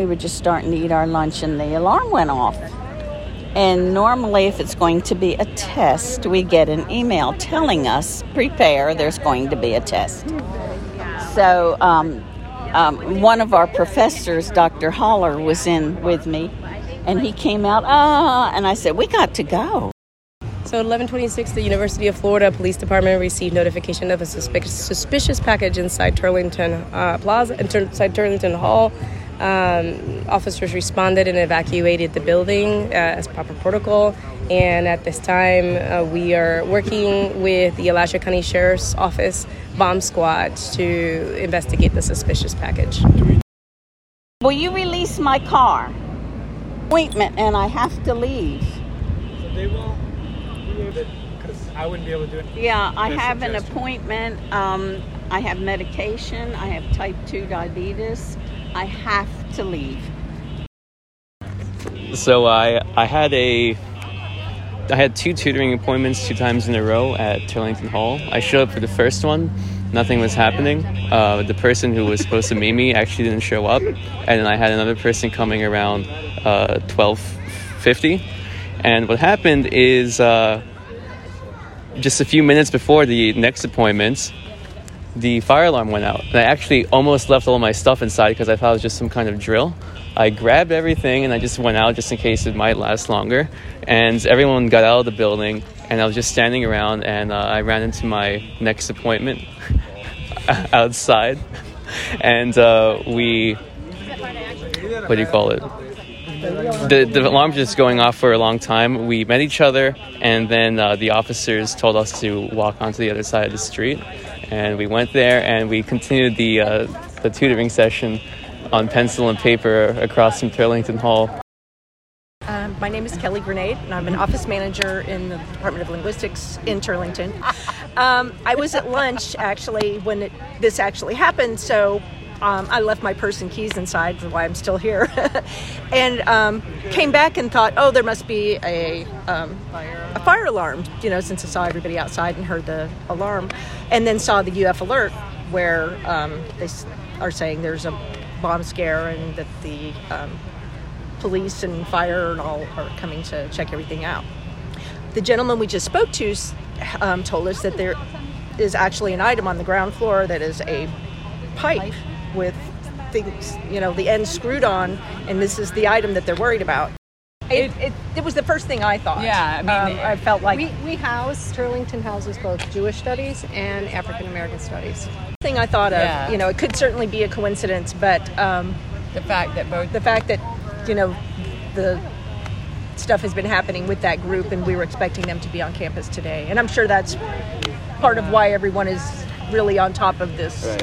we were just starting to eat our lunch, and the alarm went off. And normally, if it's going to be a test, we get an email telling us, prepare, there's going to be a test. So, um, um, one of our professors, Dr. Holler, was in with me, and he came out, ah, and I said, We got to go. So, at 1126, the University of Florida Police Department received notification of a suspicious, package inside Turlington uh, Plaza, inside Turlington Hall. Um, officers responded and evacuated the building uh, as proper protocol. And at this time, uh, we are working with the Alachua County Sheriff's Office bomb squad to investigate the suspicious package. Will you release my car? Appointment, and I have to leave. So they won't because I wouldn't be able to do it. Yeah, I That's have an appointment. Um, I have medication. I have type 2 diabetes. I have to leave. So I I had a I had two tutoring appointments two times in a row at Turlington Hall. I showed up for the first one, nothing was happening. Uh, the person who was supposed to meet me actually didn't show up, and then I had another person coming around uh, twelve fifty. And what happened is uh, just a few minutes before the next appointment, the fire alarm went out. And I actually almost left all my stuff inside because I thought it was just some kind of drill. I grabbed everything and I just went out just in case it might last longer. And everyone got out of the building, and I was just standing around, and uh, I ran into my next appointment outside. And uh, we, what do you call it? The, the alarm just going off for a long time. We met each other, and then uh, the officers told us to walk onto the other side of the street. And we went there, and we continued the uh, the tutoring session on pencil and paper across from Turlington Hall. Um, my name is Kelly Grenade, and I'm an office manager in the Department of Linguistics in Turlington. Um, I was at lunch actually when it, this actually happened, so um, I left my purse and keys inside, why I'm still here, and um, came back and thought, oh, there must be a um, a fire alarm, you know, since I saw everybody outside and heard the alarm, and then saw the UF alert where um, they are saying there's a bomb scare and that the um, police and fire and all are coming to check everything out. The gentleman we just spoke to um, told us that there is actually an item on the ground floor that is a pipe with things, you know, the end screwed on, and this is the item that they're worried about. It, it, it was the first thing I thought. Yeah, I mean, Um, I felt like we, we house Turlington houses both Jewish studies and African American studies. thing I thought of. Yeah. You know, it could certainly be a coincidence, but um, The fact that both the fact that you know the stuff has been happening with that group and we were expecting them to be on campus today and i'm sure that's part of why everyone is really on top of this